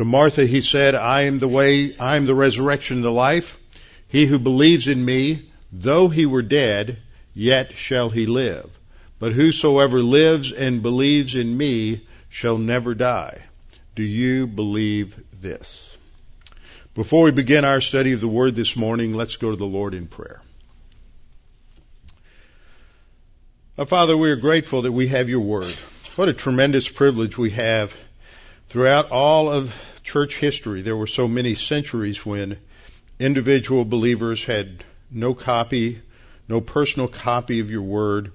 To Martha he said, I am the way, I am the resurrection and the life. He who believes in me, though he were dead, yet shall he live. But whosoever lives and believes in me shall never die. Do you believe this? Before we begin our study of the Word this morning, let's go to the Lord in prayer. Father, we are grateful that we have your Word. What a tremendous privilege we have throughout all of church history. There were so many centuries when individual believers had no copy, no personal copy of your Word.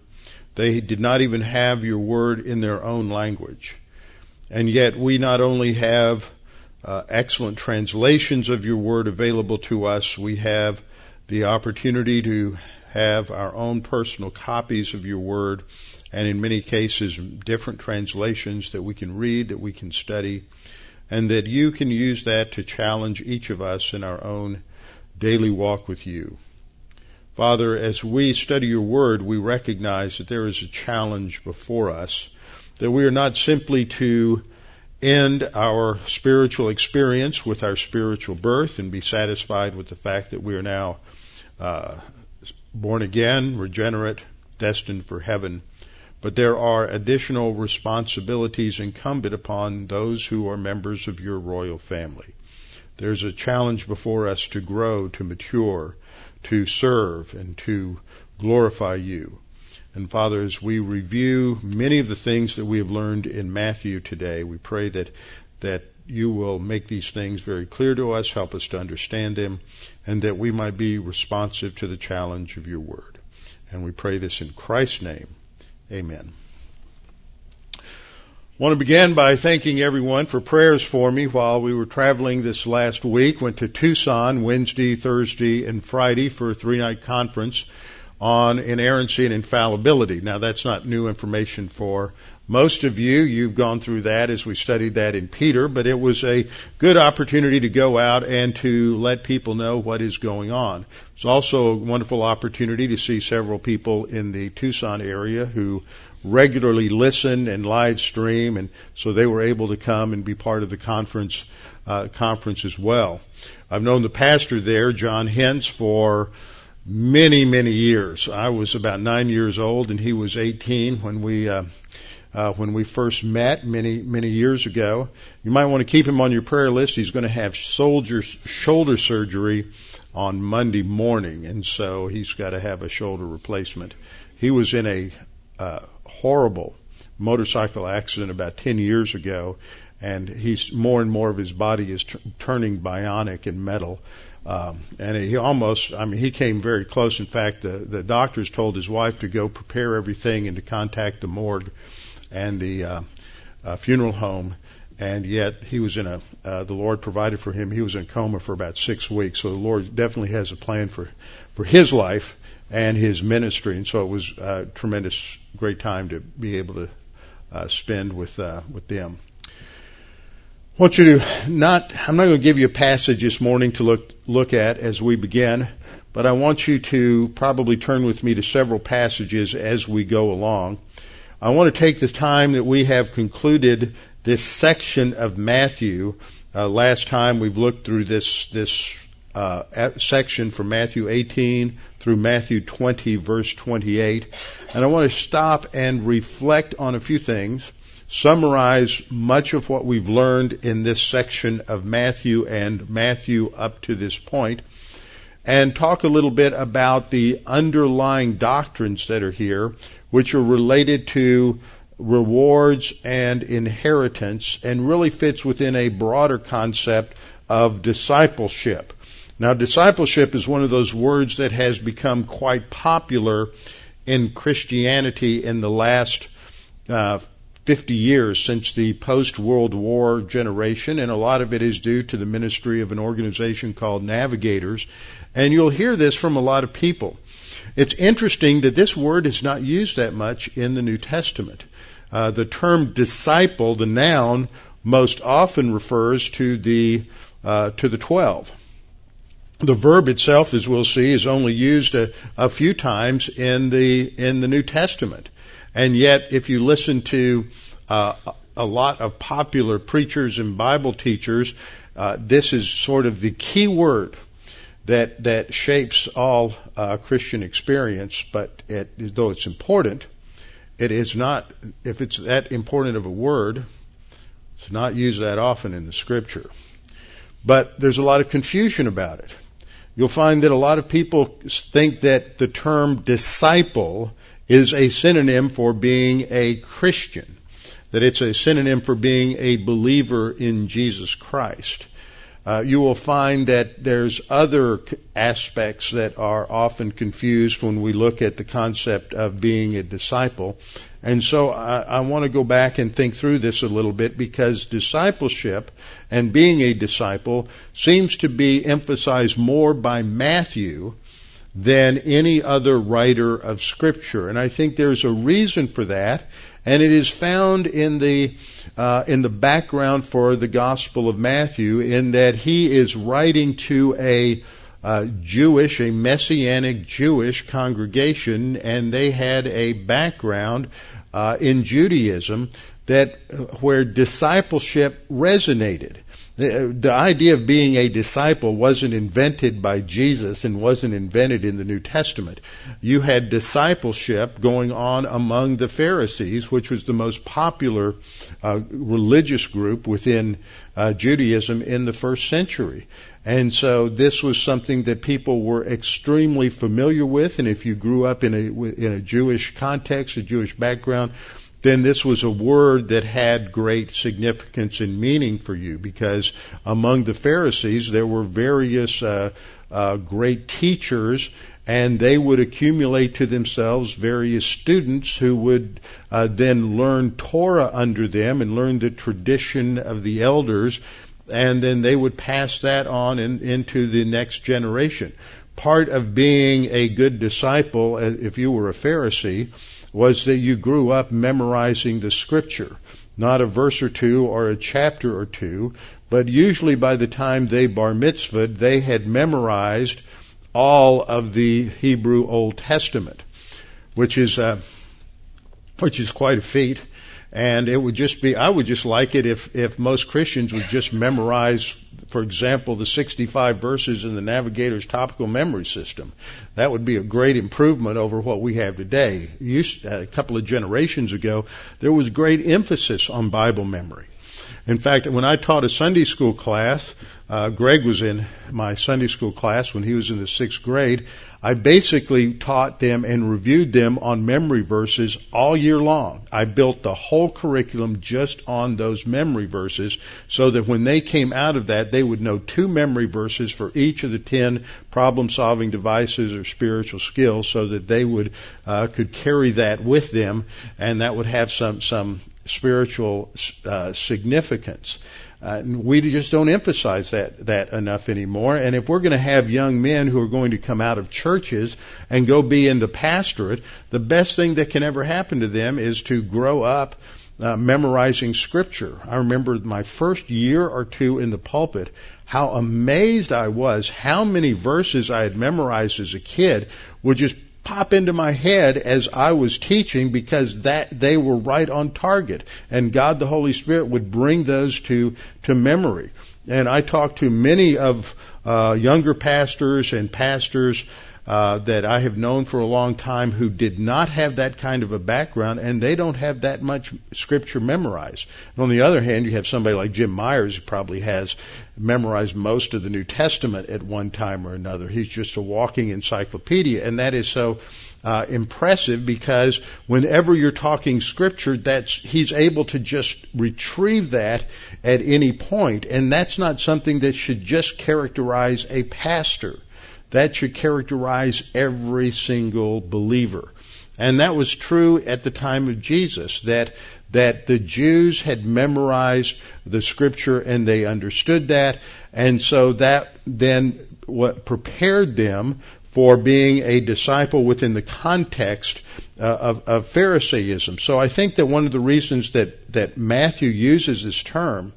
They did not even have your Word in their own language. And yet we not only have uh, excellent translations of your word available to us, we have the opportunity to have our own personal copies of your word, and in many cases, different translations that we can read, that we can study, and that you can use that to challenge each of us in our own daily walk with you. Father, as we study your word, we recognize that there is a challenge before us that we are not simply to end our spiritual experience with our spiritual birth and be satisfied with the fact that we are now uh, born again, regenerate, destined for heaven. But there are additional responsibilities incumbent upon those who are members of your royal family. There's a challenge before us to grow, to mature, to serve, and to glorify you. And Father, as we review many of the things that we have learned in Matthew today, we pray that, that you will make these things very clear to us, help us to understand them, and that we might be responsive to the challenge of your word. And we pray this in Christ's name. Amen. I want to begin by thanking everyone for prayers for me while we were traveling this last week. Went to Tucson Wednesday, Thursday, and Friday for a three night conference on inerrancy and infallibility. Now that's not new information for most of you. You've gone through that as we studied that in Peter, but it was a good opportunity to go out and to let people know what is going on. It's also a wonderful opportunity to see several people in the Tucson area who regularly listen and live stream, and so they were able to come and be part of the conference uh, conference as well. I've known the pastor there, John Hintz, for many, many years. I was about nine years old, and he was 18 when we uh, uh, when we first met many many years ago. You might want to keep him on your prayer list. He's going to have shoulder surgery on Monday morning, and so he's got to have a shoulder replacement. He was in a uh, horrible motorcycle accident about 10 years ago, and he's more and more of his body is t- turning bionic and metal. Um, and he almost, I mean, he came very close. In fact, the, the doctors told his wife to go prepare everything and to contact the morgue and the uh, uh, funeral home. And yet he was in a, uh, the Lord provided for him. He was in coma for about six weeks. So the Lord definitely has a plan for, for his life and his ministry. And so it was a tremendous, great time to be able to uh, spend with, uh, with them. I want you to not, I'm not going to give you a passage this morning to look, look at as we begin, but I want you to probably turn with me to several passages as we go along. I want to take the time that we have concluded this section of Matthew. Uh, last time we've looked through this, this, uh, section from Matthew 18 through Matthew 20 verse 28. And I want to stop and reflect on a few things summarize much of what we've learned in this section of Matthew and Matthew up to this point, and talk a little bit about the underlying doctrines that are here, which are related to rewards and inheritance, and really fits within a broader concept of discipleship. Now, discipleship is one of those words that has become quite popular in Christianity in the last uh, 50 years since the post World War generation, and a lot of it is due to the ministry of an organization called Navigators. And you'll hear this from a lot of people. It's interesting that this word is not used that much in the New Testament. Uh, the term disciple, the noun, most often refers to the uh, to the twelve. The verb itself, as we'll see, is only used a, a few times in the in the New Testament. And yet, if you listen to uh, a lot of popular preachers and Bible teachers, uh, this is sort of the key word that that shapes all uh, Christian experience. But it, though it's important, it is not. If it's that important of a word, it's not used that often in the Scripture. But there's a lot of confusion about it. You'll find that a lot of people think that the term disciple is a synonym for being a Christian, that it's a synonym for being a believer in Jesus Christ. Uh, you will find that there's other aspects that are often confused when we look at the concept of being a disciple. And so I, I want to go back and think through this a little bit because discipleship and being a disciple seems to be emphasized more by Matthew than any other writer of scripture. And I think there's a reason for that. And it is found in the, uh, in the background for the Gospel of Matthew in that he is writing to a, uh, Jewish, a messianic Jewish congregation, and they had a background uh, in Judaism that where discipleship resonated. The, the idea of being a disciple wasn't invented by Jesus and wasn't invented in the New Testament. You had discipleship going on among the Pharisees, which was the most popular uh, religious group within uh, Judaism in the first century. And so this was something that people were extremely familiar with, and if you grew up in a in a Jewish context, a Jewish background, then this was a word that had great significance and meaning for you because among the Pharisees there were various uh, uh, great teachers and they would accumulate to themselves various students who would uh, then learn Torah under them and learn the tradition of the elders and then they would pass that on in, into the next generation. Part of being a good disciple, uh, if you were a Pharisee, was that you grew up memorizing the scripture. Not a verse or two or a chapter or two, but usually by the time they bar mitzvahed, they had memorized all of the Hebrew Old Testament, which is, uh, which is quite a feat. And it would just be, I would just like it if, if most Christians would just memorize, for example, the 65 verses in the Navigator's topical memory system. That would be a great improvement over what we have today. Used, a couple of generations ago, there was great emphasis on Bible memory. In fact, when I taught a Sunday school class, uh, Greg was in my Sunday school class when he was in the sixth grade. I basically taught them and reviewed them on memory verses all year long. I built the whole curriculum just on those memory verses so that when they came out of that, they would know two memory verses for each of the ten problem solving devices or spiritual skills so that they would, uh, could carry that with them and that would have some, some spiritual, uh, significance. Uh, we just don't emphasize that that enough anymore. And if we're going to have young men who are going to come out of churches and go be in the pastorate, the best thing that can ever happen to them is to grow up uh, memorizing scripture. I remember my first year or two in the pulpit, how amazed I was how many verses I had memorized as a kid would just pop into my head as I was teaching because that they were right on target and God the Holy Spirit would bring those to to memory. And I talked to many of uh, younger pastors and pastors uh, that I have known for a long time who did not have that kind of a background and they don't have that much scripture memorized. And on the other hand, you have somebody like Jim Myers who probably has memorized most of the New Testament at one time or another. He's just a walking encyclopedia and that is so uh, impressive because whenever you're talking scripture, that's he's able to just retrieve that at any point, and that's not something that should just characterize a pastor. That should characterize every single believer. And that was true at the time of Jesus, that, that the Jews had memorized the scripture and they understood that. And so that then what prepared them for being a disciple within the context uh, of, of Pharisaism. So I think that one of the reasons that, that Matthew uses this term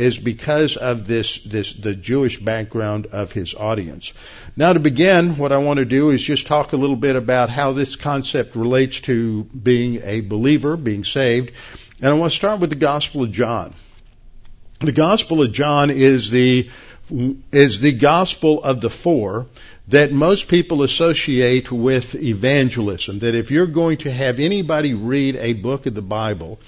is because of this, this, the Jewish background of his audience. Now to begin, what I want to do is just talk a little bit about how this concept relates to being a believer, being saved. And I want to start with the Gospel of John. The Gospel of John is the, is the Gospel of the four that most people associate with evangelism. That if you're going to have anybody read a book of the Bible,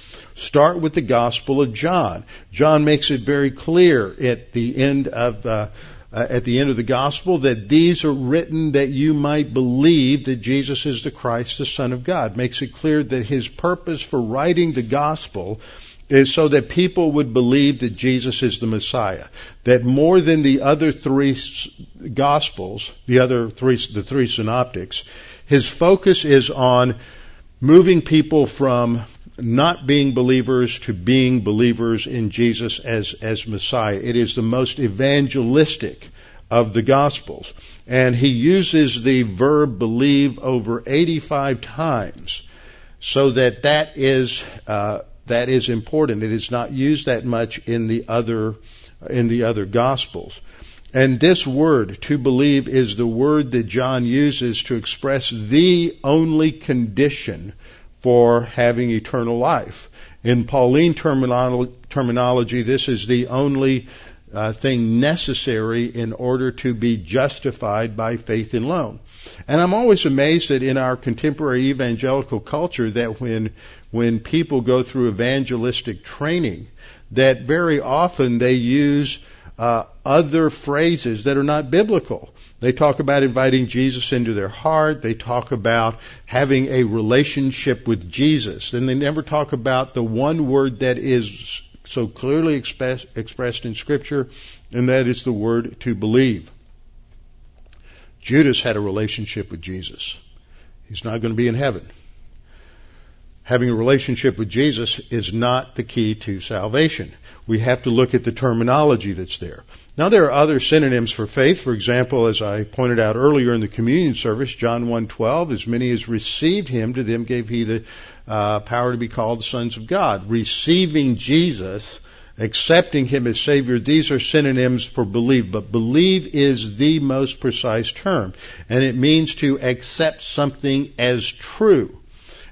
start with the Gospel of John. John makes it very clear at the end of uh, uh, at the end of the gospel that these are written that you might believe that Jesus is the Christ, the Son of God. Makes it clear that his purpose for writing the gospel is so that people would believe that Jesus is the Messiah. That more than the other three Gospels, the other three, the three synoptics, his focus is on moving people from not being believers to being believers in Jesus as, as Messiah. It is the most evangelistic of the Gospels. And he uses the verb believe over 85 times so that that is uh, that is important. It is not used that much in the other in the other gospels. And this word, to believe, is the word that John uses to express the only condition for having eternal life. In Pauline terminology, this is the only uh, thing necessary in order to be justified by faith alone. And I'm always amazed that in our contemporary evangelical culture that when when people go through evangelistic training, that very often they use uh, other phrases that are not biblical. They talk about inviting Jesus into their heart. They talk about having a relationship with Jesus. And they never talk about the one word that is so clearly express, expressed in Scripture, and that is the word to believe. Judas had a relationship with Jesus. He's not going to be in heaven having a relationship with Jesus is not the key to salvation. We have to look at the terminology that's there. Now there are other synonyms for faith. For example, as I pointed out earlier in the communion service, John 1:12, as many as received him, to them gave he the uh, power to be called the sons of God. Receiving Jesus, accepting him as Savior, these are synonyms for believe. But believe is the most precise term, and it means to accept something as true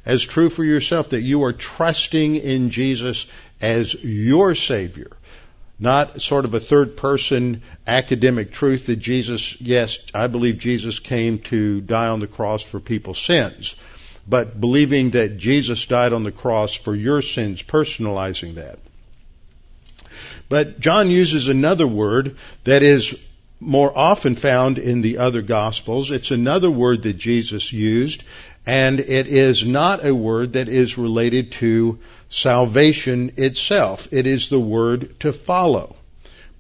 as true for yourself that you are trusting in Jesus as your Savior. Not sort of a third person academic truth that Jesus, yes, I believe Jesus came to die on the cross for people's sins. But believing that Jesus died on the cross for your sins, personalizing that. But John uses another word that is more often found in the other gospels. It's another word that Jesus used, and it is not a word that is related to salvation itself. It is the word to follow.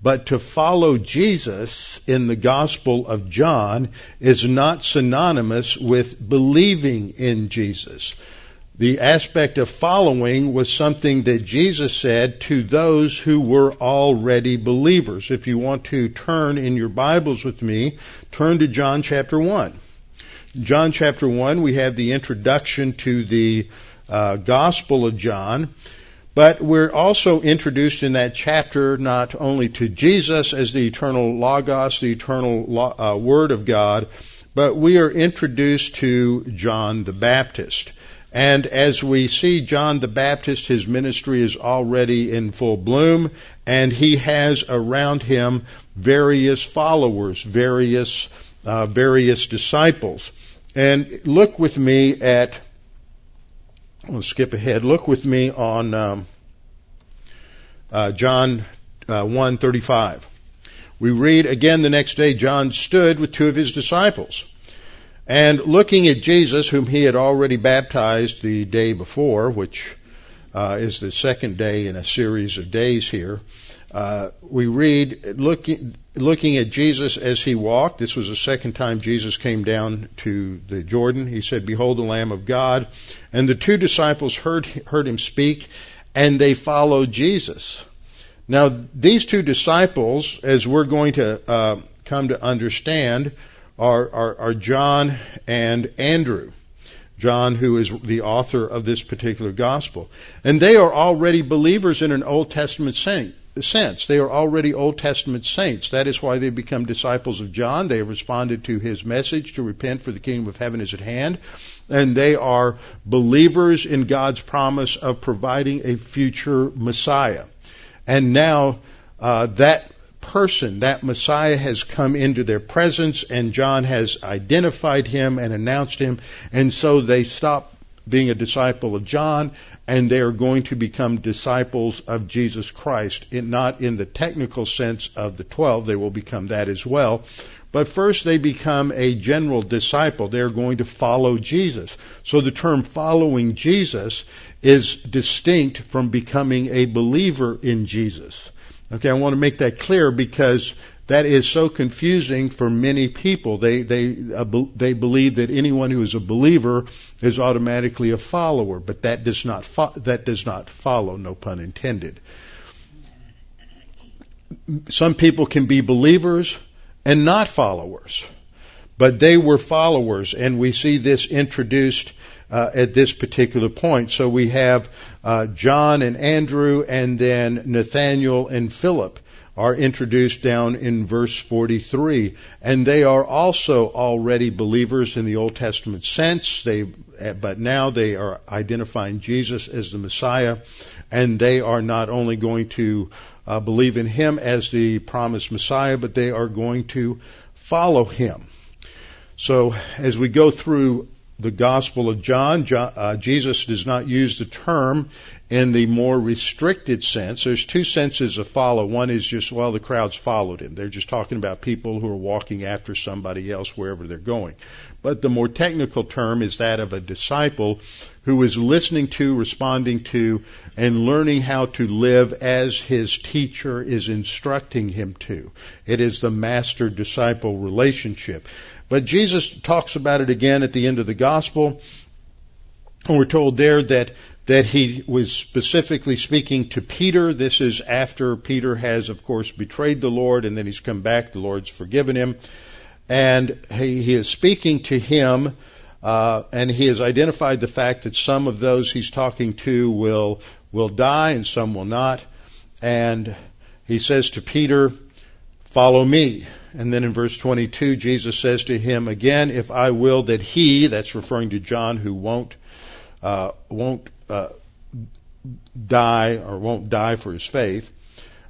But to follow Jesus in the Gospel of John is not synonymous with believing in Jesus. The aspect of following was something that Jesus said to those who were already believers. If you want to turn in your Bibles with me, turn to John chapter 1. John chapter 1, we have the introduction to the uh, Gospel of John, but we're also introduced in that chapter not only to Jesus as the eternal Logos, the eternal uh, Word of God, but we are introduced to John the Baptist. And as we see John the Baptist, his ministry is already in full bloom, and he has around him various followers, various uh, various disciples. And look with me at, I'll skip ahead, look with me on um, uh, John uh, 1.35. We read again the next day, John stood with two of his disciples. And looking at Jesus, whom he had already baptized the day before, which uh, is the second day in a series of days here, uh, we read, looking, looking at Jesus as he walked. This was the second time Jesus came down to the Jordan. He said, Behold the Lamb of God. And the two disciples heard, heard him speak and they followed Jesus. Now, these two disciples, as we're going to uh, come to understand, are, are, are John and Andrew. John, who is the author of this particular gospel. And they are already believers in an Old Testament saint, sense. They are already Old Testament saints. That is why they become disciples of John. They have responded to his message to repent for the kingdom of heaven is at hand. And they are believers in God's promise of providing a future Messiah. And now, uh, that person, that Messiah has come into their presence and John has identified him and announced him. And so they stop being a disciple of John and they are going to become disciples of Jesus Christ. In, not in the technical sense of the twelve, they will become that as well. But first they become a general disciple. They're going to follow Jesus. So the term following Jesus is distinct from becoming a believer in Jesus. Okay, I want to make that clear because that is so confusing for many people. They they uh, they believe that anyone who is a believer is automatically a follower, but that does not fo- that does not follow. No pun intended. Some people can be believers and not followers, but they were followers, and we see this introduced uh, at this particular point. So we have uh, John and Andrew, and then Nathaniel and Philip are introduced down in verse 43. And they are also already believers in the Old Testament sense. They, but now they are identifying Jesus as the Messiah, and they are not only going to uh, believe in Him as the promised Messiah, but they are going to follow Him. So as we go through the Gospel of John, John uh, Jesus does not use the term in the more restricted sense. There's two senses of follow. One is just, well, the crowds followed him. They're just talking about people who are walking after somebody else wherever they're going. But the more technical term is that of a disciple who is listening to, responding to, and learning how to live as his teacher is instructing him to. It is the master disciple relationship. But Jesus talks about it again at the end of the gospel. And we're told there that that he was specifically speaking to Peter. This is after Peter has, of course, betrayed the Lord and then he's come back. The Lord's forgiven him. And he, he is speaking to him, uh, and he has identified the fact that some of those he's talking to will, will die and some will not. And he says to Peter, follow me. And then in verse 22, Jesus says to him again, if I will that he, that's referring to John who won't, uh, won't, uh, die or won't die for his faith.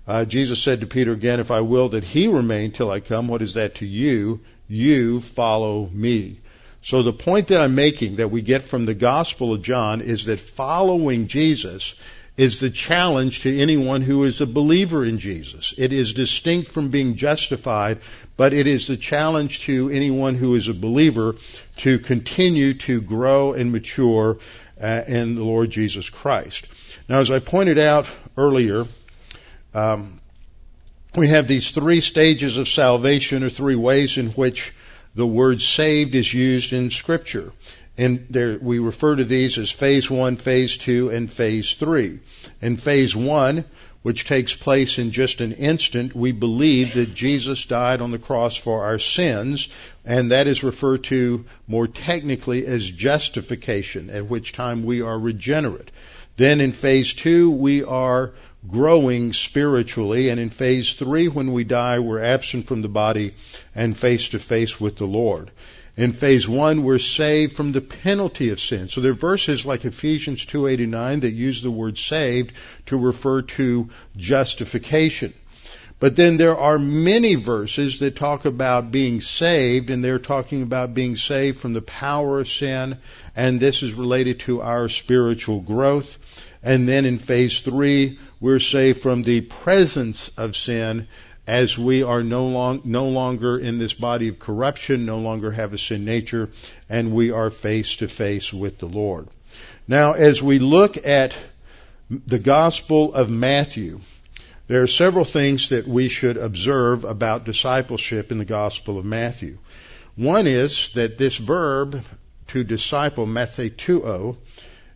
Uh, Jesus said to Peter again, if I will that he remain till I come, what is that to you? You follow me. So the point that I'm making that we get from the Gospel of John is that following Jesus is the challenge to anyone who is a believer in Jesus. It is distinct from being justified, but it is the challenge to anyone who is a believer to continue to grow and mature uh, in the Lord Jesus Christ. Now, as I pointed out earlier, um, we have these three stages of salvation or three ways in which the word saved is used in Scripture. And there, we refer to these as phase one, phase two, and phase three. In phase one, which takes place in just an instant, we believe that Jesus died on the cross for our sins, and that is referred to more technically as justification, at which time we are regenerate. Then in phase two, we are growing spiritually, and in phase three, when we die, we're absent from the body and face to face with the Lord. In phase one, we're saved from the penalty of sin. So there are verses like Ephesians 2.89 that use the word saved to refer to justification. But then there are many verses that talk about being saved, and they're talking about being saved from the power of sin, and this is related to our spiritual growth. And then in phase three, we're saved from the presence of sin, as we are no, long, no longer in this body of corruption, no longer have a sin nature, and we are face to face with the Lord. Now, as we look at the Gospel of Matthew, There are several things that we should observe about discipleship in the Gospel of Matthew. One is that this verb to disciple, matheteuo,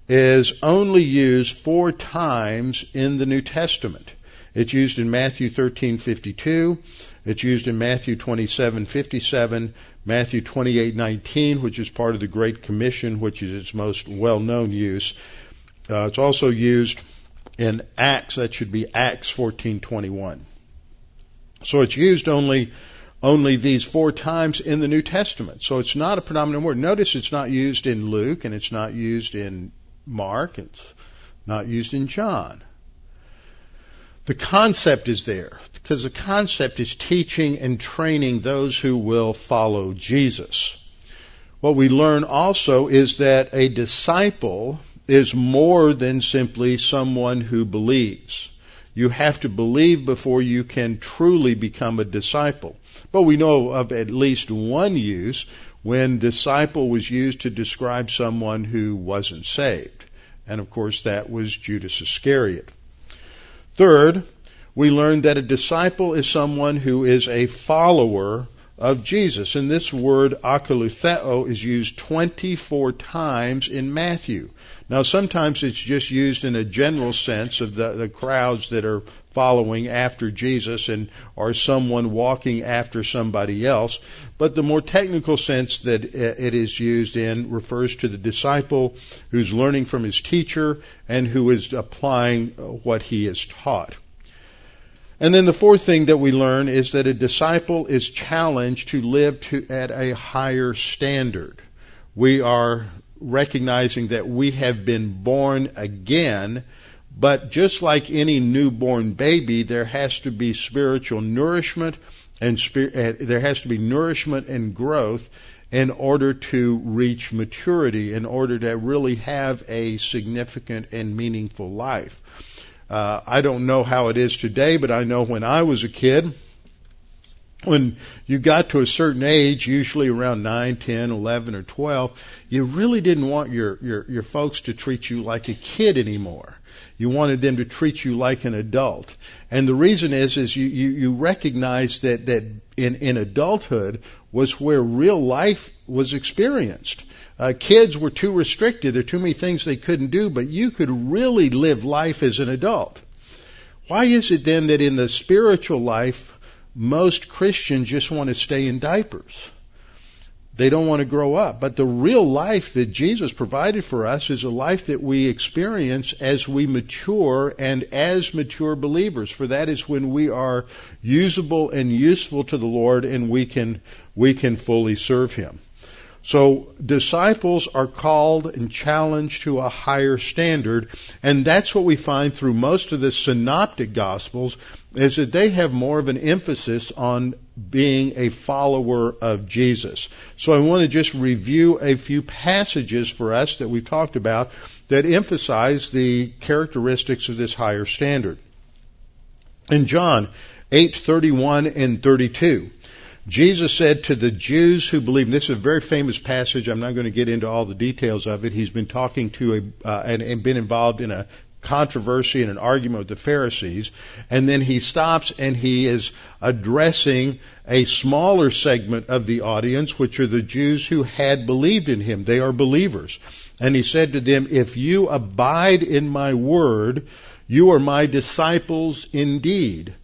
is only used four times in the New Testament. It's used in Matthew 13:52, it's used in Matthew 27:57, Matthew 28:19, which is part of the Great Commission, which is its most well-known use. Uh, it's also used in Acts. That should be Acts 14:21. So it's used only only these four times in the New Testament. So it's not a predominant word. Notice it's not used in Luke and it's not used in Mark. It's not used in John. The concept is there because the concept is teaching and training those who will follow Jesus. What we learn also is that a disciple is more than simply someone who believes. You have to believe before you can truly become a disciple. But we know of at least one use when disciple was used to describe someone who wasn't saved. And of course that was Judas Iscariot. Third, we learn that a disciple is someone who is a follower of Jesus. And this word akolutheo is used 24 times in Matthew. Now sometimes it's just used in a general sense of the, the crowds that are following after Jesus and are someone walking after somebody else. But the more technical sense that it is used in refers to the disciple who's learning from his teacher and who is applying uh, what he is taught. And then the fourth thing that we learn is that a disciple is challenged to live to, at a higher standard. We are recognizing that we have been born again but just like any newborn baby, there has to be spiritual nourishment and spir- there has to be nourishment and growth in order to reach maturity, in order to really have a significant and meaningful life. Uh, I don't know how it is today, but I know when I was a kid, when you got to a certain age, usually around 9, 10, 11, or 12, you really didn't want your, your, your folks to treat you like a kid anymore. You wanted them to treat you like an adult. And the reason is, is you, you, you recognize that, that in, in adulthood was where real life was experienced. Uh, kids were too restricted. There are too many things they couldn't do, but you could really live life as an adult. Why is it then that in the spiritual life, most Christians just want to stay in diapers? They don't want to grow up. But the real life that Jesus provided for us is a life that we experience as we mature and as mature believers. For that is when we are usable and useful to the Lord and we can, we can fully serve Him. So disciples are called and challenged to a higher standard, and that's what we find through most of the synoptic gospels is that they have more of an emphasis on being a follower of Jesus. So I want to just review a few passages for us that we've talked about that emphasize the characteristics of this higher standard. In John 8:31 and 32, Jesus said to the Jews who believe, this is a very famous passage. I'm not going to get into all the details of it. He's been talking to a, uh, and, and been involved in a controversy and an argument with the Pharisees. And then he stops and he is addressing a smaller segment of the audience, which are the Jews who had believed in him. They are believers. And he said to them, if you abide in my word, you are my disciples indeed.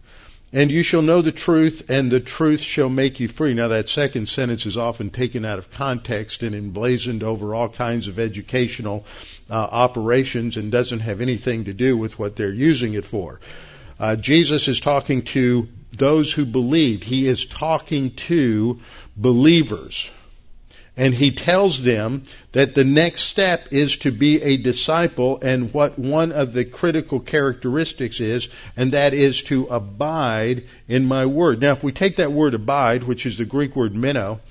And you shall know the truth, and the truth shall make you free. Now, that second sentence is often taken out of context and emblazoned over all kinds of educational uh, operations and doesn't have anything to do with what they're using it for. Uh, Jesus is talking to those who believe. He is talking to believers. And he tells them that the next step is to be a disciple and what one of the critical characteristics is, and that is to abide in my word. Now if we take that word abide, which is the Greek word meno,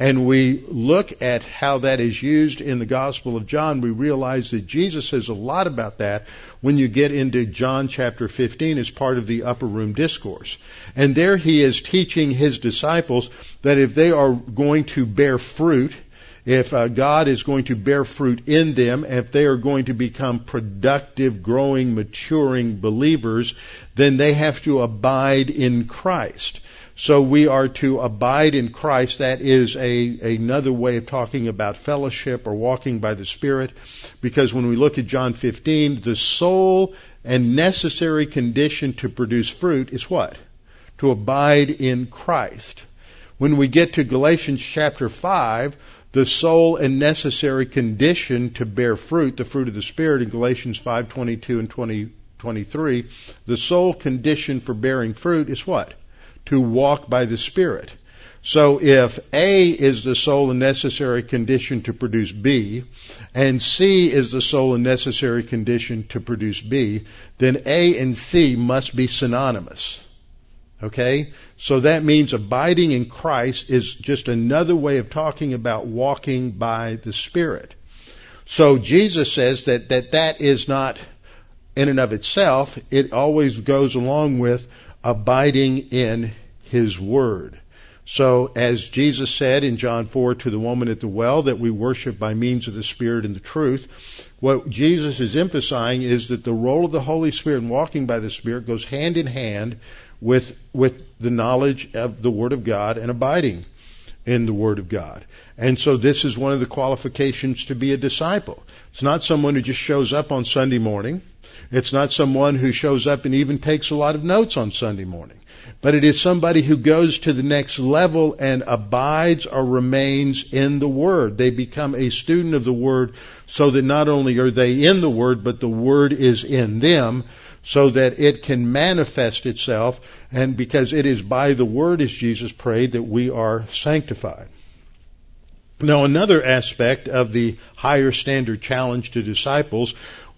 and we look at how that is used in the Gospel of John, we realize that Jesus says a lot about that when you get into John chapter 15 as part of the upper room discourse. And there he is teaching his disciples that if they are going to bear fruit, if uh, God is going to bear fruit in them, if they are going to become productive, growing, maturing believers, then they have to abide in Christ. So we are to abide in Christ. That is a, another way of talking about fellowship or walking by the Spirit. Because when we look at John 15, the sole and necessary condition to produce fruit is what? To abide in Christ. When we get to Galatians chapter 5, the sole and necessary condition to bear fruit, the fruit of the Spirit in Galatians 5:22 and 20, 23, the sole condition for bearing fruit is what? To walk by the Spirit. So if A is the sole and necessary condition to produce B, and C is the sole and necessary condition to produce B, then A and C must be synonymous. Okay? So that means abiding in Christ is just another way of talking about walking by the Spirit. So Jesus says that that, that is not in and of itself. It always goes along with abiding in His Word. So, as Jesus said in John 4 to the woman at the well, that we worship by means of the Spirit and the truth, what Jesus is emphasizing is that the role of the Holy Spirit in walking by the Spirit goes hand in hand with, with the knowledge of the Word of God and abiding in the Word of God. And so this is one of the qualifications to be a disciple. It's not someone who just shows up on Sunday morning. It's not someone who shows up and even takes a lot of notes on Sunday morning but it is somebody who goes to the next level and abides or remains in the Word. They become a student of the Word so that not only are they in the Word, but the Word is in them so that it can manifest itself and because it is by the Word, as Jesus prayed, that we are sanctified. Now another aspect of the higher standard challenge to disciples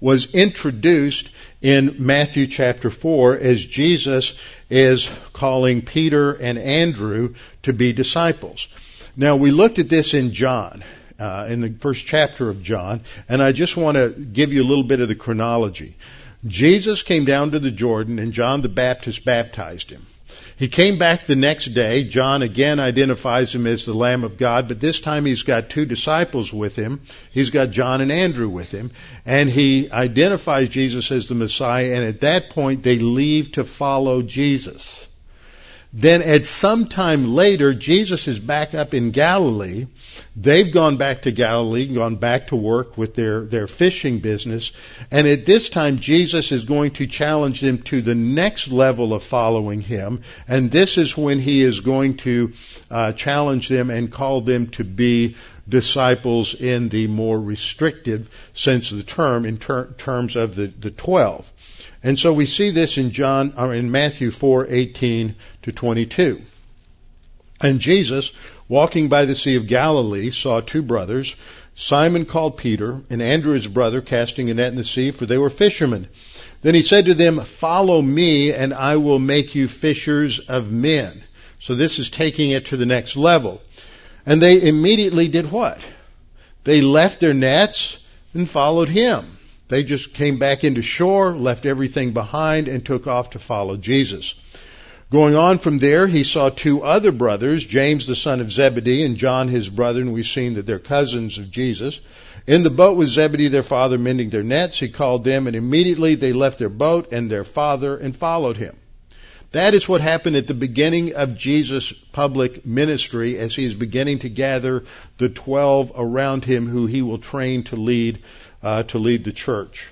was introduced in Matthew chapter 4 as Jesus is calling Peter and Andrew to be disciples. Now we looked at this in John, uh, in the first chapter of John, and I just want to give you a little bit of the chronology. Jesus came down to the Jordan and John the Baptist baptized him. He came back the next day. John again identifies him as the Lamb of God, but this time he's got two disciples with him. He's got John and Andrew with him. And he identifies Jesus as the Messiah, and at that point they leave to follow Jesus. Then at some time later, Jesus is back up in Galilee. They've gone back to Galilee, gone back to work with their, their fishing business. And at this time, Jesus is going to challenge them to the next level of following Him. And this is when He is going to uh, challenge them and call them to be disciples in the more restrictive sense of the term, in ter- terms of the, the twelve. And so we see this in John or in Matthew 4:18 to 22. And Jesus, walking by the Sea of Galilee, saw two brothers, Simon called Peter, and Andrew his brother, casting a net in the sea, for they were fishermen. Then he said to them, Follow me, and I will make you fishers of men. So this is taking it to the next level. And they immediately did what? They left their nets and followed him. They just came back into shore, left everything behind, and took off to follow Jesus. Going on from there, he saw two other brothers, James the son of Zebedee and John his brother, and we've seen that they're cousins of Jesus. In the boat with Zebedee their father mending their nets, he called them, and immediately they left their boat and their father and followed him. That is what happened at the beginning of Jesus' public ministry as he is beginning to gather the twelve around him who he will train to lead uh, to lead the church.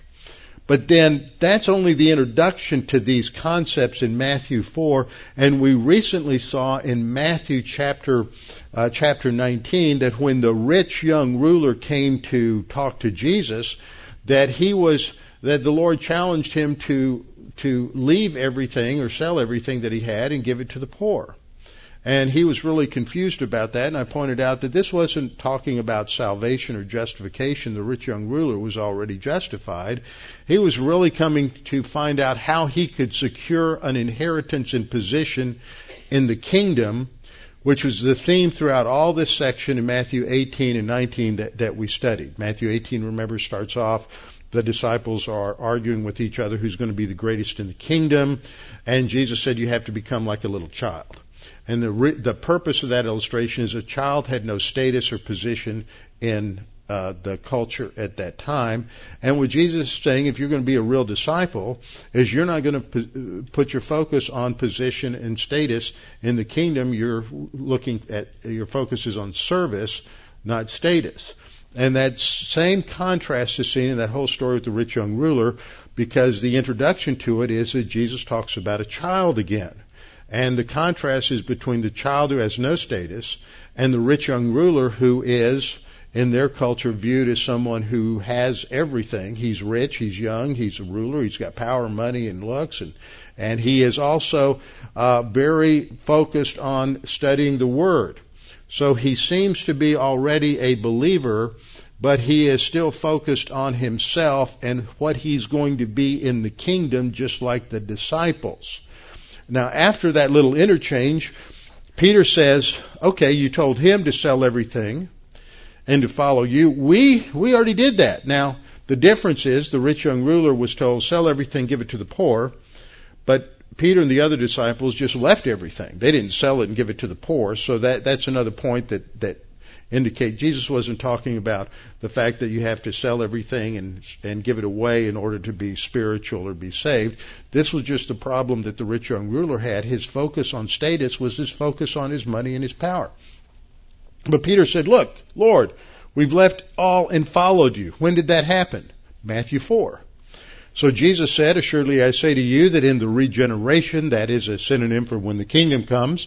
But then that's only the introduction to these concepts in Matthew 4, and we recently saw in Matthew chapter uh, chapter 19 that when the rich young ruler came to talk to Jesus, that he was that the Lord challenged him to to leave everything or sell everything that he had and give it to the poor. And he was really confused about that, and I pointed out that this wasn't talking about salvation or justification. The rich young ruler was already justified. He was really coming to find out how he could secure an inheritance and position in the kingdom, which was the theme throughout all this section in Matthew 18 and 19 that, that we studied. Matthew 18, remember, starts off the disciples are arguing with each other who's going to be the greatest in the kingdom. And Jesus said, You have to become like a little child. And the, re- the purpose of that illustration is a child had no status or position in uh, the culture at that time. And what Jesus is saying, if you're going to be a real disciple, is you're not going to put your focus on position and status in the kingdom. You're looking at your focus is on service, not status. And that same contrast is seen in that whole story with the rich young ruler, because the introduction to it is that Jesus talks about a child again. And the contrast is between the child who has no status and the rich young ruler who is in their culture viewed as someone who has everything. He's rich, he's young, he's a ruler, he's got power, money, and looks, and and he is also uh, very focused on studying the Word. So he seems to be already a believer, but he is still focused on himself and what he's going to be in the kingdom, just like the disciples. Now, after that little interchange, Peter says, "Okay, you told him to sell everything." and to follow you. We, we already did that. Now, the difference is the rich young ruler was told, sell everything, give it to the poor. But Peter and the other disciples just left everything. They didn't sell it and give it to the poor. So that, that's another point that, that indicate Jesus wasn't talking about the fact that you have to sell everything and, and give it away in order to be spiritual or be saved. This was just the problem that the rich young ruler had. His focus on status was his focus on his money and his power. But Peter said, Look, Lord, we've left all and followed you. When did that happen? Matthew 4. So Jesus said, Assuredly I say to you that in the regeneration, that is a synonym for when the kingdom comes,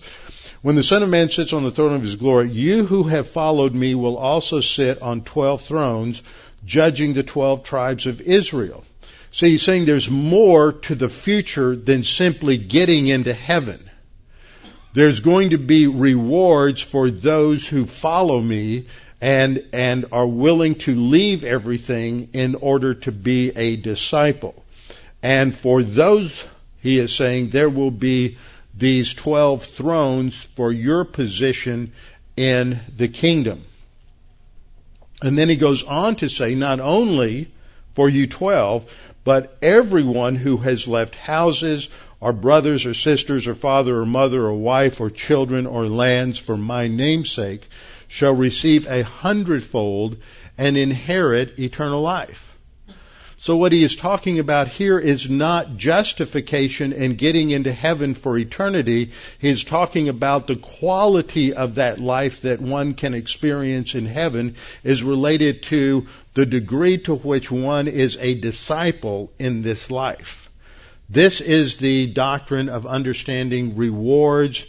when the Son of Man sits on the throne of his glory, you who have followed me will also sit on twelve thrones, judging the twelve tribes of Israel. So he's saying there's more to the future than simply getting into heaven. There's going to be rewards for those who follow me and, and are willing to leave everything in order to be a disciple. And for those, he is saying, there will be these 12 thrones for your position in the kingdom. And then he goes on to say, not only for you 12, but everyone who has left houses or brothers or sisters or father or mother or wife or children or lands for my name's sake shall receive a hundredfold and inherit eternal life. So what he is talking about here is not justification and getting into heaven for eternity. He's talking about the quality of that life that one can experience in heaven is related to the degree to which one is a disciple in this life. This is the doctrine of understanding rewards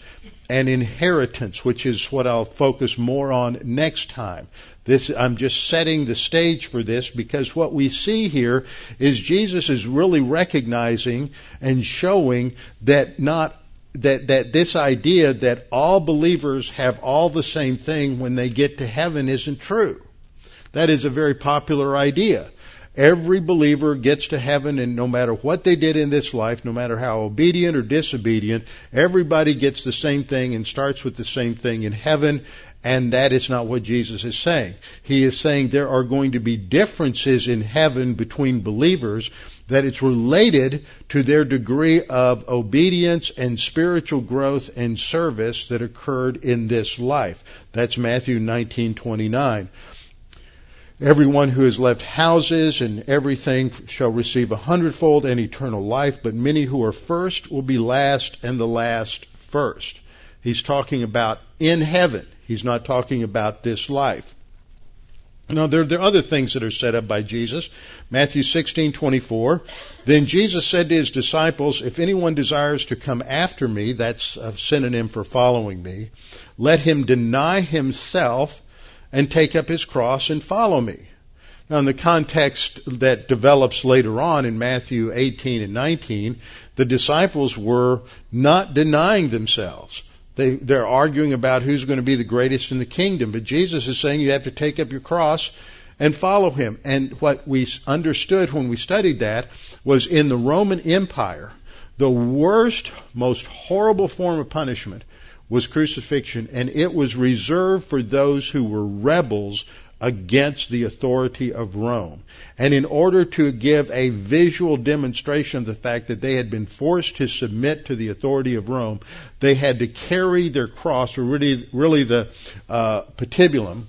and inheritance, which is what I'll focus more on next time. This, I'm just setting the stage for this because what we see here is Jesus is really recognizing and showing that not that, that this idea that all believers have all the same thing when they get to heaven isn't true. That is a very popular idea. Every believer gets to heaven, and no matter what they did in this life, no matter how obedient or disobedient, everybody gets the same thing and starts with the same thing in heaven, and that is not what Jesus is saying. He is saying there are going to be differences in heaven between believers, that it's related to their degree of obedience and spiritual growth and service that occurred in this life. That's Matthew 19:29. Everyone who has left houses and everything shall receive a hundredfold and eternal life, but many who are first will be last and the last first. He's talking about in heaven. He's not talking about this life. Now there, there, are other things that are set up by Jesus. Matthew 16:24. Then Jesus said to his disciples, "If anyone desires to come after me, that's a synonym for following me, let him deny himself and take up his cross and follow me. Now, in the context that develops later on in Matthew 18 and 19, the disciples were not denying themselves. They, they're arguing about who's going to be the greatest in the kingdom, but Jesus is saying you have to take up your cross and follow him. And what we understood when we studied that was in the Roman Empire, the worst, most horrible form of punishment was crucifixion, and it was reserved for those who were rebels against the authority of Rome. And in order to give a visual demonstration of the fact that they had been forced to submit to the authority of Rome, they had to carry their cross, or really, really the uh, patibulum,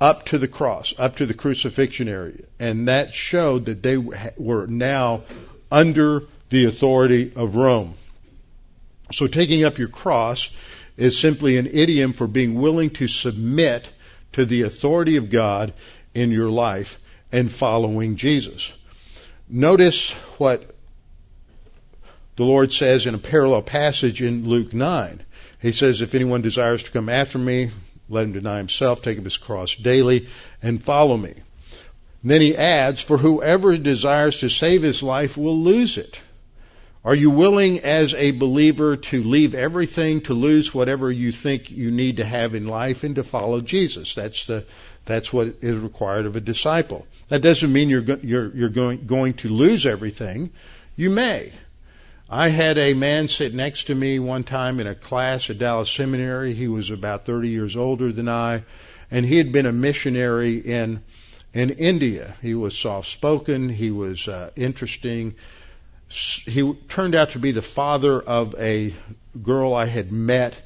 up to the cross, up to the crucifixion area. And that showed that they were now under the authority of Rome. So taking up your cross is simply an idiom for being willing to submit to the authority of God in your life and following Jesus. Notice what the Lord says in a parallel passage in Luke 9. He says, If anyone desires to come after me, let him deny himself, take up his cross daily, and follow me. And then he adds, For whoever desires to save his life will lose it. Are you willing as a believer to leave everything, to lose whatever you think you need to have in life, and to follow Jesus? That's the that's what is required of a disciple. That doesn't mean you're you're you're going going to lose everything. You may. I had a man sit next to me one time in a class at Dallas Seminary. He was about 30 years older than I, and he had been a missionary in in India. He was soft spoken. He was uh, interesting he turned out to be the father of a girl I had met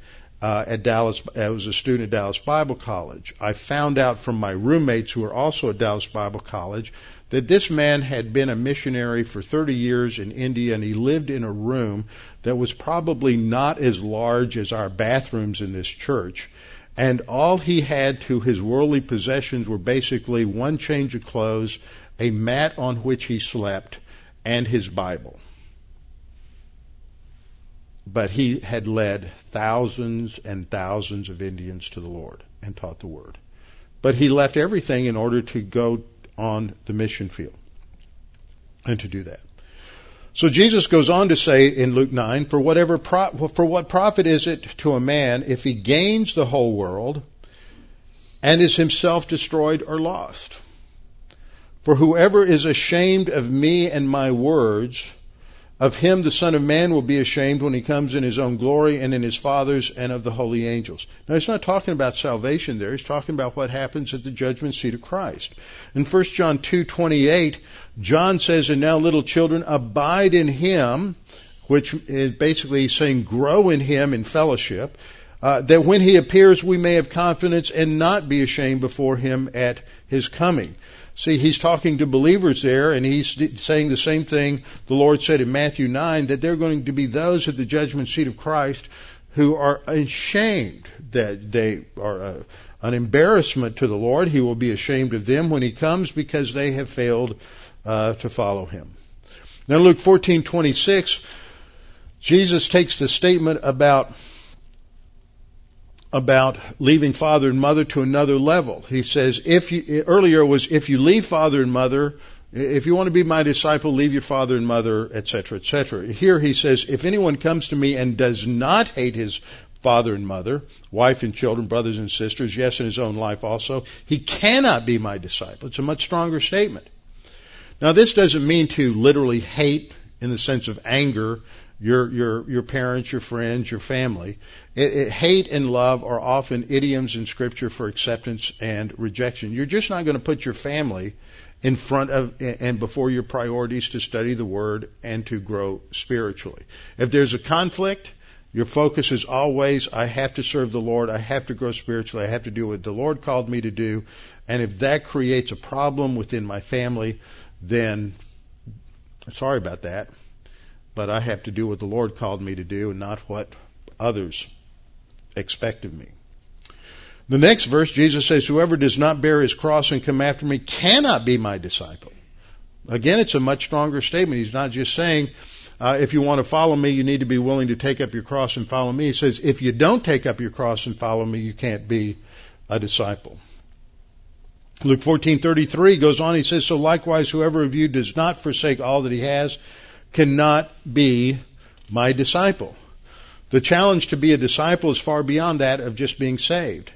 uh, at Dallas. I was a student at Dallas Bible College. I found out from my roommates who were also at Dallas Bible College that this man had been a missionary for 30 years in India and he lived in a room that was probably not as large as our bathrooms in this church. And all he had to his worldly possessions were basically one change of clothes, a mat on which he slept, and his Bible. But he had led thousands and thousands of Indians to the Lord and taught the Word. But he left everything in order to go on the mission field and to do that. So Jesus goes on to say in Luke 9, for whatever pro- for what profit is it to a man if he gains the whole world and is himself destroyed or lost? For whoever is ashamed of me and my words, of him the Son of Man will be ashamed when he comes in his own glory and in his Father's and of the holy angels. Now he's not talking about salvation there. He's talking about what happens at the judgment seat of Christ. In 1 John 2:28, John says, "And now little children, abide in him," which is basically saying grow in him in fellowship, uh, that when he appears we may have confidence and not be ashamed before him at his coming. See, he's talking to believers there, and he's saying the same thing the Lord said in Matthew 9 that they're going to be those at the judgment seat of Christ who are ashamed that they are a, an embarrassment to the Lord. He will be ashamed of them when he comes because they have failed uh, to follow him. Now, Luke 14:26, Jesus takes the statement about about leaving father and mother to another level. He says, if you, earlier was, if you leave father and mother, if you want to be my disciple, leave your father and mother, etc., etc. Here he says, if anyone comes to me and does not hate his father and mother, wife and children, brothers and sisters, yes, in his own life also, he cannot be my disciple. It's a much stronger statement. Now this doesn't mean to literally hate in the sense of anger your your your parents, your friends, your family. It, it, hate and love are often idioms in Scripture for acceptance and rejection. You're just not going to put your family in front of and before your priorities to study the Word and to grow spiritually. If there's a conflict, your focus is always, I have to serve the Lord, I have to grow spiritually, I have to do what the Lord called me to do. And if that creates a problem within my family, then sorry about that but I have to do what the Lord called me to do and not what others expect of me. The next verse, Jesus says, Whoever does not bear his cross and come after me cannot be my disciple. Again, it's a much stronger statement. He's not just saying, uh, if you want to follow me, you need to be willing to take up your cross and follow me. He says, if you don't take up your cross and follow me, you can't be a disciple. Luke 14:33 goes on. He says, "So likewise, whoever of you does not forsake all that he has cannot be my disciple. The challenge to be a disciple is far beyond that of just being saved.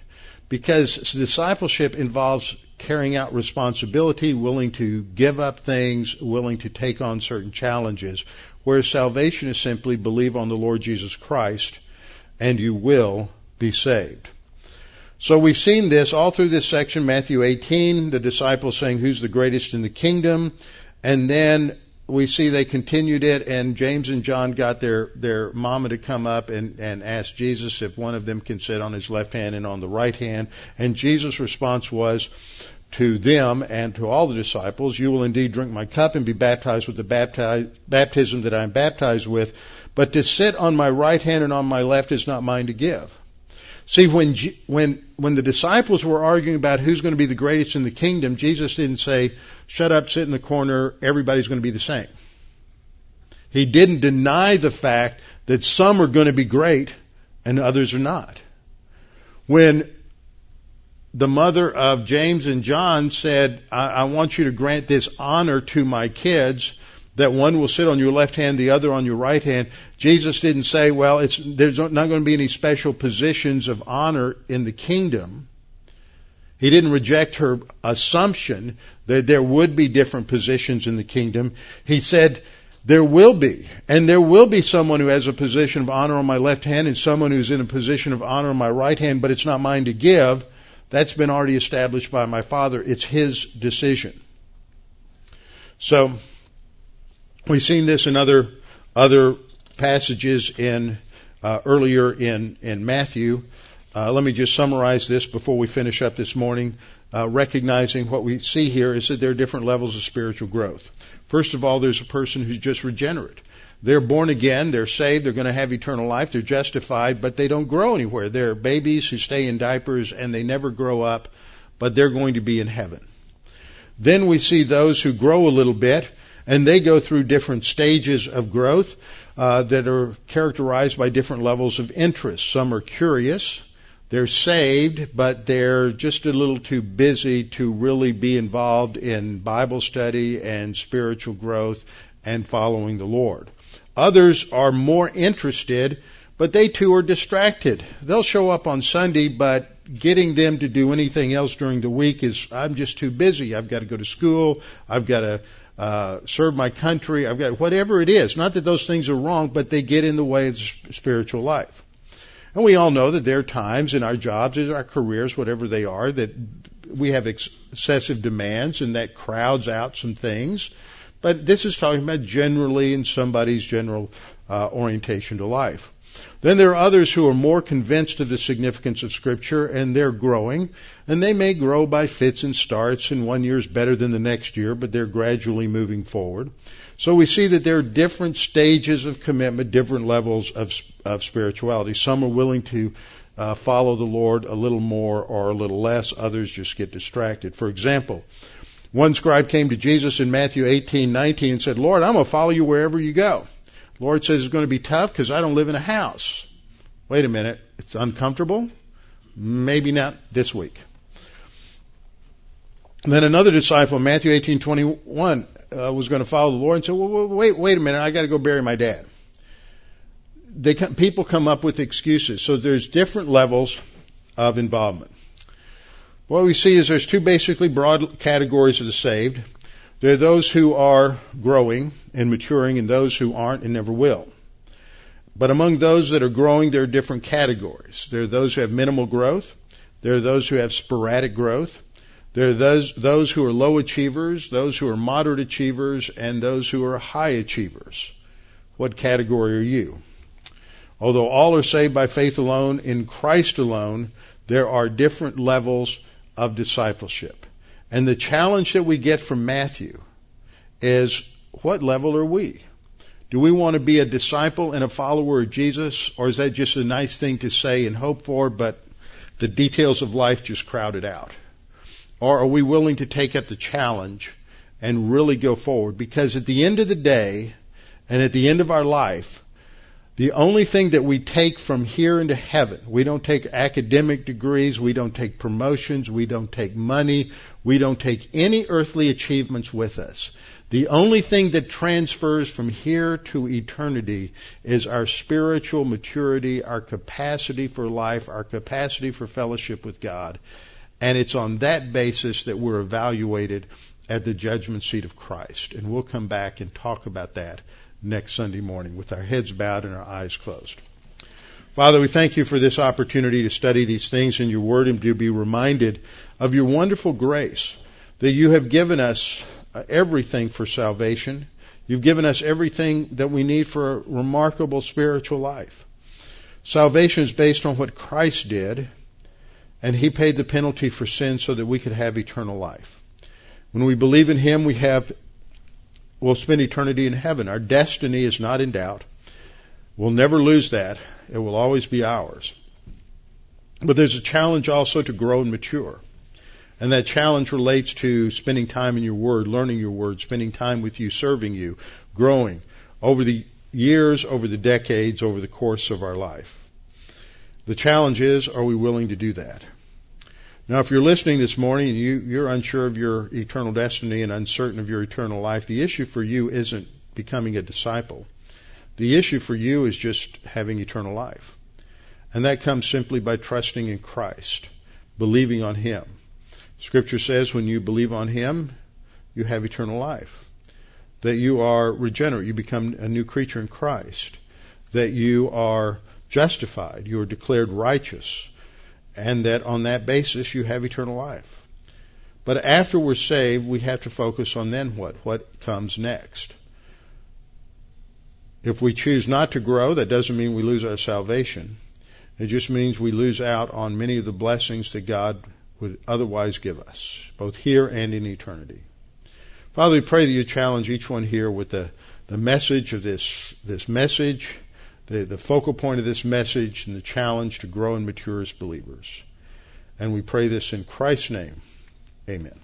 Because discipleship involves carrying out responsibility, willing to give up things, willing to take on certain challenges. Whereas salvation is simply believe on the Lord Jesus Christ and you will be saved. So we've seen this all through this section, Matthew 18, the disciples saying, who's the greatest in the kingdom? And then we see they continued it and James and John got their, their mama to come up and, and ask Jesus if one of them can sit on his left hand and on the right hand. And Jesus' response was to them and to all the disciples, you will indeed drink my cup and be baptized with the baptize, baptism that I am baptized with, but to sit on my right hand and on my left is not mine to give. See, when, when, when the disciples were arguing about who's going to be the greatest in the kingdom, Jesus didn't say, shut up, sit in the corner, everybody's going to be the same. He didn't deny the fact that some are going to be great and others are not. When the mother of James and John said, I, I want you to grant this honor to my kids, that one will sit on your left hand, the other on your right hand. Jesus didn't say, well, it's, there's not going to be any special positions of honor in the kingdom. He didn't reject her assumption that there would be different positions in the kingdom. He said, there will be. And there will be someone who has a position of honor on my left hand and someone who's in a position of honor on my right hand, but it's not mine to give. That's been already established by my Father. It's His decision. So, We've seen this in other other passages in uh, earlier in in Matthew. Uh, let me just summarize this before we finish up this morning. Uh, recognizing what we see here is that there are different levels of spiritual growth. First of all, there's a person who's just regenerate. They're born again, they're saved, they're going to have eternal life, they're justified, but they don't grow anywhere. They're babies who stay in diapers and they never grow up, but they're going to be in heaven. Then we see those who grow a little bit and they go through different stages of growth uh, that are characterized by different levels of interest. Some are curious. They're saved, but they're just a little too busy to really be involved in Bible study and spiritual growth and following the Lord. Others are more interested, but they too are distracted. They'll show up on Sunday, but getting them to do anything else during the week is, I'm just too busy. I've got to go to school. I've got to uh, serve my country. I've got whatever it is. Not that those things are wrong, but they get in the way of the spiritual life. And we all know that there are times in our jobs, in our careers, whatever they are, that we have excessive demands and that crowds out some things. But this is talking about generally in somebody's general uh, orientation to life. Then there are others who are more convinced of the significance of Scripture and they're growing. And they may grow by fits and starts, and one year is better than the next year, but they're gradually moving forward. So we see that there are different stages of commitment, different levels of, of spirituality. Some are willing to uh, follow the Lord a little more or a little less. Others just get distracted. For example, one scribe came to Jesus in Matthew 18:19 and said, "Lord, I'm going to follow you wherever you go." Lord says it's going to be tough because I don't live in a house. Wait a minute. It's uncomfortable? Maybe not this week. Then another disciple, Matthew 18:21, uh, was going to follow the Lord and said, well, "Wait, wait a minute! I got to go bury my dad." They come, people come up with excuses, so there's different levels of involvement. What we see is there's two basically broad categories of the saved. There are those who are growing and maturing and those who aren't and never will. But among those that are growing, there are different categories. There are those who have minimal growth. There are those who have sporadic growth. There are those, those who are low achievers, those who are moderate achievers, and those who are high achievers. What category are you? Although all are saved by faith alone, in Christ alone, there are different levels of discipleship. And the challenge that we get from Matthew is what level are we? Do we want to be a disciple and a follower of Jesus, or is that just a nice thing to say and hope for, but the details of life just crowd it out? Or are we willing to take up the challenge and really go forward? Because at the end of the day, and at the end of our life, the only thing that we take from here into heaven, we don't take academic degrees, we don't take promotions, we don't take money, we don't take any earthly achievements with us. The only thing that transfers from here to eternity is our spiritual maturity, our capacity for life, our capacity for fellowship with God. And it's on that basis that we're evaluated at the judgment seat of Christ. And we'll come back and talk about that next Sunday morning with our heads bowed and our eyes closed. Father, we thank you for this opportunity to study these things in your word and to be reminded of your wonderful grace that you have given us uh, everything for salvation. You've given us everything that we need for a remarkable spiritual life. Salvation is based on what Christ did, and He paid the penalty for sin so that we could have eternal life. When we believe in Him, we have, we'll spend eternity in heaven. Our destiny is not in doubt. We'll never lose that. It will always be ours. But there's a challenge also to grow and mature. And that challenge relates to spending time in your word, learning your word, spending time with you, serving you, growing over the years, over the decades, over the course of our life. The challenge is, are we willing to do that? Now, if you're listening this morning and you, you're unsure of your eternal destiny and uncertain of your eternal life, the issue for you isn't becoming a disciple. The issue for you is just having eternal life. And that comes simply by trusting in Christ, believing on Him. Scripture says when you believe on Him, you have eternal life. That you are regenerate, you become a new creature in Christ. That you are justified, you are declared righteous, and that on that basis you have eternal life. But after we're saved, we have to focus on then what? What comes next? If we choose not to grow, that doesn't mean we lose our salvation. It just means we lose out on many of the blessings that God would otherwise give us, both here and in eternity. Father, we pray that you challenge each one here with the, the message of this, this message, the, the focal point of this message, and the challenge to grow and mature as believers. And we pray this in Christ's name. Amen.